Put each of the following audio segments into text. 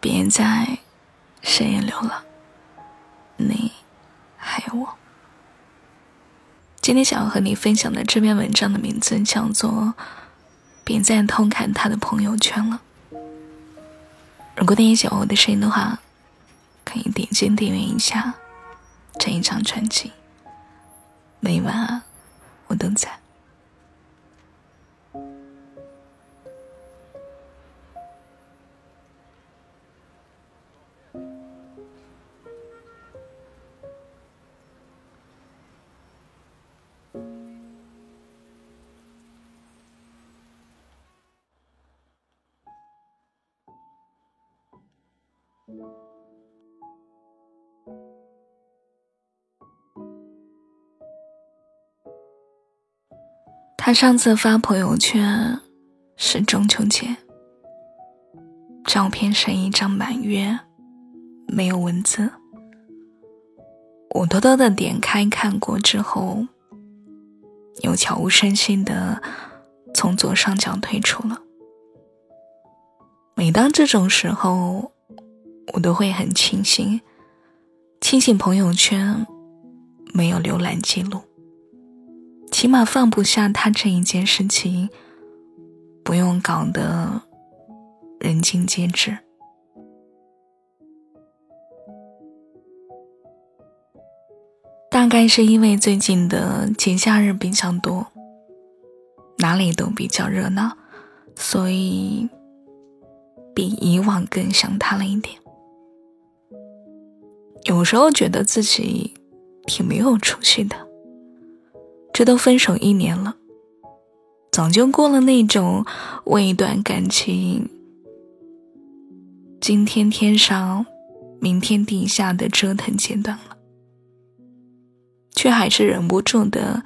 别再深夜流浪，你还有我。今天想要和你分享的这篇文章的名字叫做《别再偷看他的朋友圈了》。如果你也喜欢我的声音的话，可以点击订阅一下这一张专辑。每晚我都在。他上次发朋友圈是中秋节，照片是一张满月，没有文字。我偷偷的点开看过之后，又悄无声息的从左上角退出了。每当这种时候，我都会很庆幸，庆幸朋友圈没有浏览记录。起码放不下他这一件事情，不用搞得人尽皆知。大概是因为最近的节假日比较多，哪里都比较热闹，所以比以往更想他了一点。有时候觉得自己挺没有出息的。这都分手一年了，早就过了那种为一段感情今天天上，明天地下的折腾阶段了，却还是忍不住的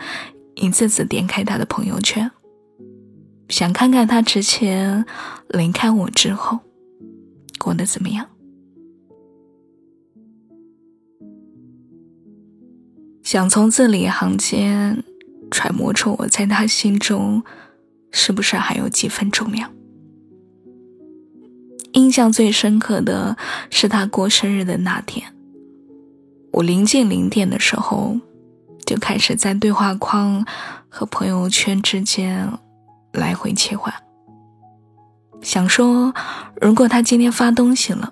一次次点开他的朋友圈，想看看他之前离开我之后过得怎么样，想从字里行间。揣摩出我在他心中是不是还有几分重量？印象最深刻的是他过生日的那天，我临近零点的时候就开始在对话框和朋友圈之间来回切换，想说如果他今天发东西了，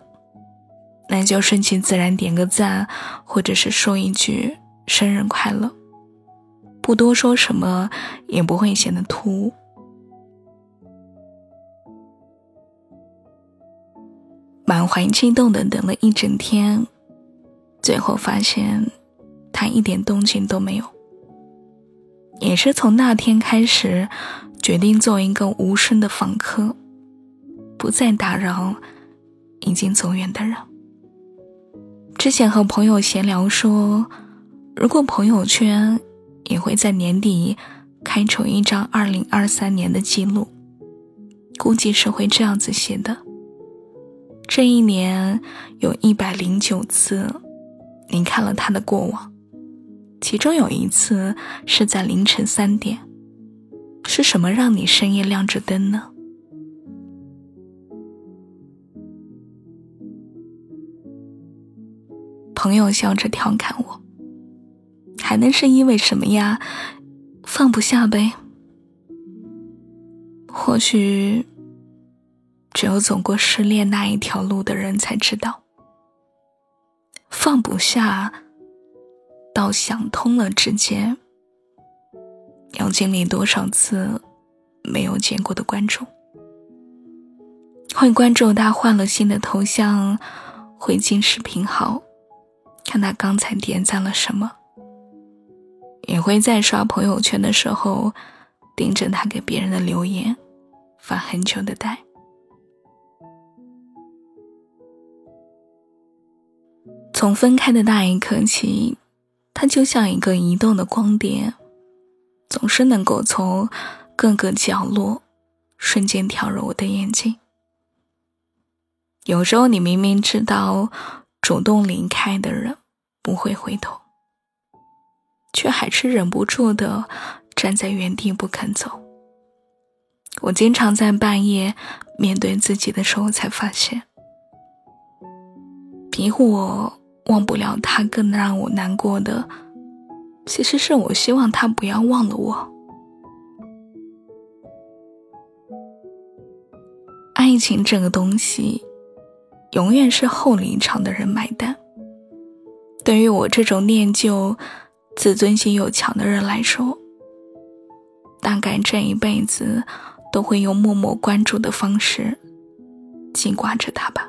那就顺其自然点个赞，或者是说一句生日快乐。不多说什么，也不会显得突兀。满怀激动的等了一整天，最后发现他一点动静都没有。也是从那天开始，决定做一个无声的访客，不再打扰已经走远的人。之前和朋友闲聊说，如果朋友圈。也会在年底开出一张二零二三年的记录，估计是会这样子写的：这一年有一百零九次，你看了他的过往，其中有一次是在凌晨三点，是什么让你深夜亮着灯呢？朋友笑着调侃我。还能是因为什么呀？放不下呗。或许，只有走过失恋那一条路的人才知道，放不下到想通了之间，要经历多少次没有见过的观众。会关注他换了新的头像，会进视频号，看他刚才点赞了什么。也会在刷朋友圈的时候，盯着他给别人的留言，发很久的呆。从分开的那一刻起，他就像一个移动的光点，总是能够从各个角落瞬间跳入我的眼睛。有时候，你明明知道主动离开的人不会回头。却还是忍不住的站在原地不肯走，我经常在半夜面对自己的时候，才发现，比我忘不了他更让我难过的，其实是我希望他不要忘了我。爱情这个东西，永远是后离场的人买单。对于我这种念旧、自尊心又强的人来说，大概这一辈子。都会用默默关注的方式记挂着他吧。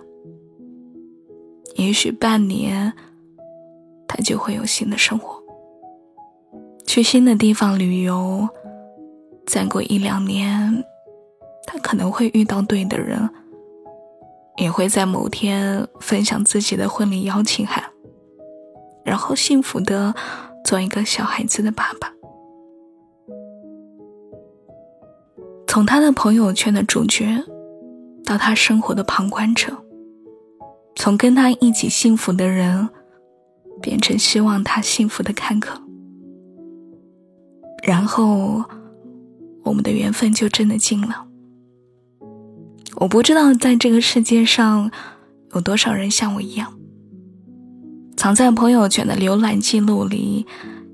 也许半年，他就会有新的生活，去新的地方旅游。再过一两年，他可能会遇到对的人，也会在某天分享自己的婚礼邀请函，然后幸福的做一个小孩子的爸爸。从他的朋友圈的主角，到他生活的旁观者；从跟他一起幸福的人，变成希望他幸福的看客。然后，我们的缘分就真的尽了。我不知道在这个世界上，有多少人像我一样，藏在朋友圈的浏览记录里，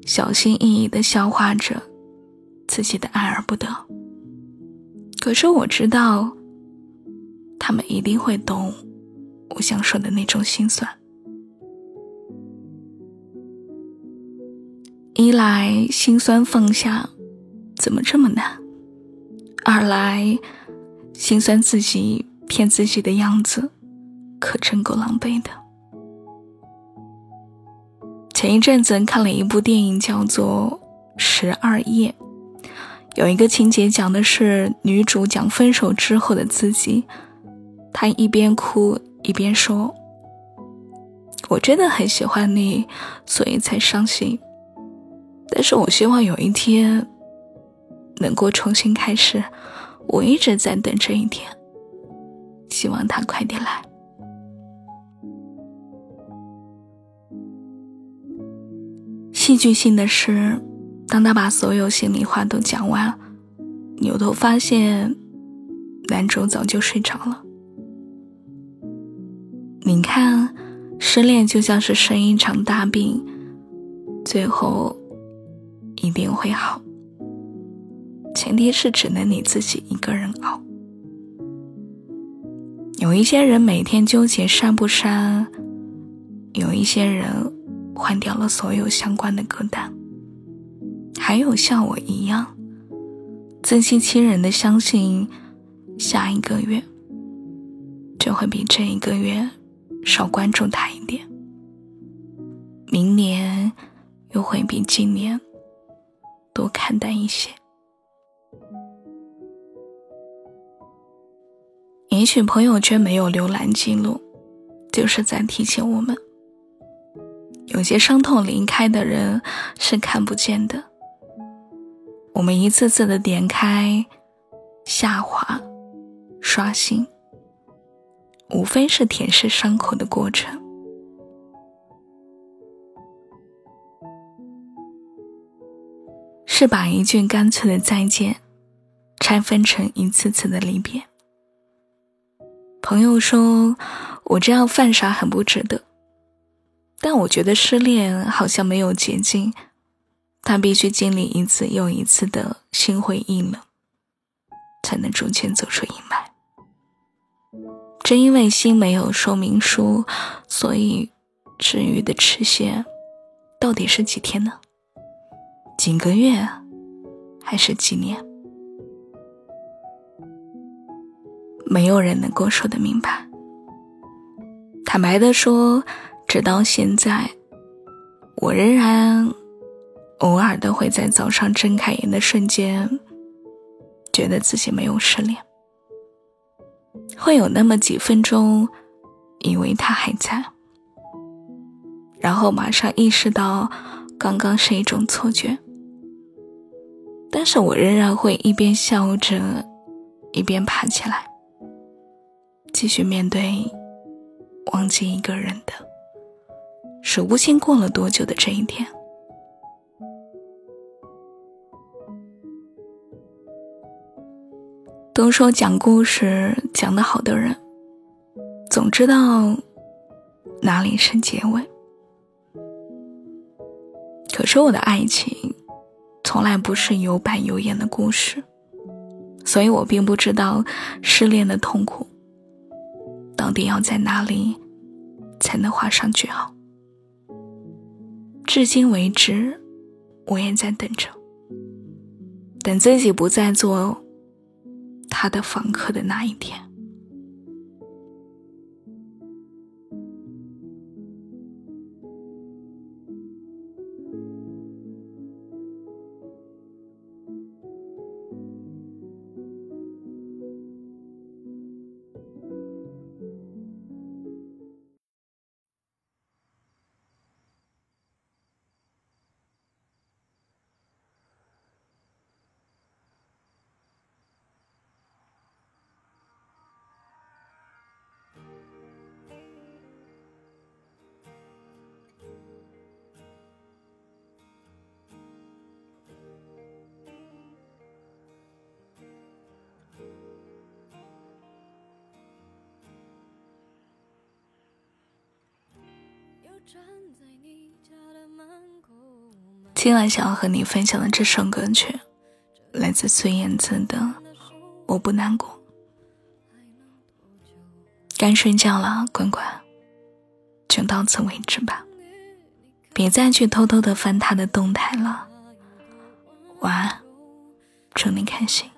小心翼翼的消化着自己的爱而不得。可是我知道，他们一定会懂我想说的那种心酸。一来心酸放下，怎么这么难？二来心酸自己骗自己的样子，可真够狼狈的。前一阵子看了一部电影，叫做《十二夜》。有一个情节讲的是女主讲分手之后的自己，她一边哭一边说：“我真的很喜欢你，所以才伤心。但是我希望有一天能够重新开始，我一直在等这一天，希望他快点来。”戏剧性的是。当他把所有心里话都讲完，扭头发现男主早就睡着了。你看，失恋就像是生一场大病，最后一定会好，前提是只能你自己一个人熬。有一些人每天纠结删不删，有一些人换掉了所有相关的歌单。还有像我一样自欺欺人的相信，下一个月就会比这一个月少关注他一点，明年又会比今年多看淡一些。也许朋友圈没有浏览记录，就是在提醒我们，有些伤痛离开的人是看不见的。我们一次次的点开、下滑、刷新，无非是舔舐伤口的过程，是把一句干脆的再见拆分成一次次的离别。朋友说我这样犯傻很不值得，但我觉得失恋好像没有捷径。他必须经历一次又一次的心灰意冷，才能逐渐走出阴霾。正因为心没有说明书，所以治愈的期限到底是几天呢？几个月，还是几年？没有人能够说得明白。坦白的说，直到现在，我仍然。偶尔的会在早上睁开眼的瞬间，觉得自己没有失恋，会有那么几分钟，以为他还在，然后马上意识到刚刚是一种错觉。但是我仍然会一边笑着，一边爬起来，继续面对忘记一个人的数不清过了多久的这一天。都说讲故事讲得好的人，总知道哪里是结尾。可是我的爱情，从来不是有板有眼的故事，所以我并不知道失恋的痛苦，到底要在哪里才能画上句号。至今为止，我也在等着，等自己不再做。他的房客的那一天。今晚想要和你分享的这首歌曲，来自孙燕姿的《我不难过》。该睡觉了，关关，就到此为止吧，别再去偷偷的翻他的动态了。晚安，祝你开心。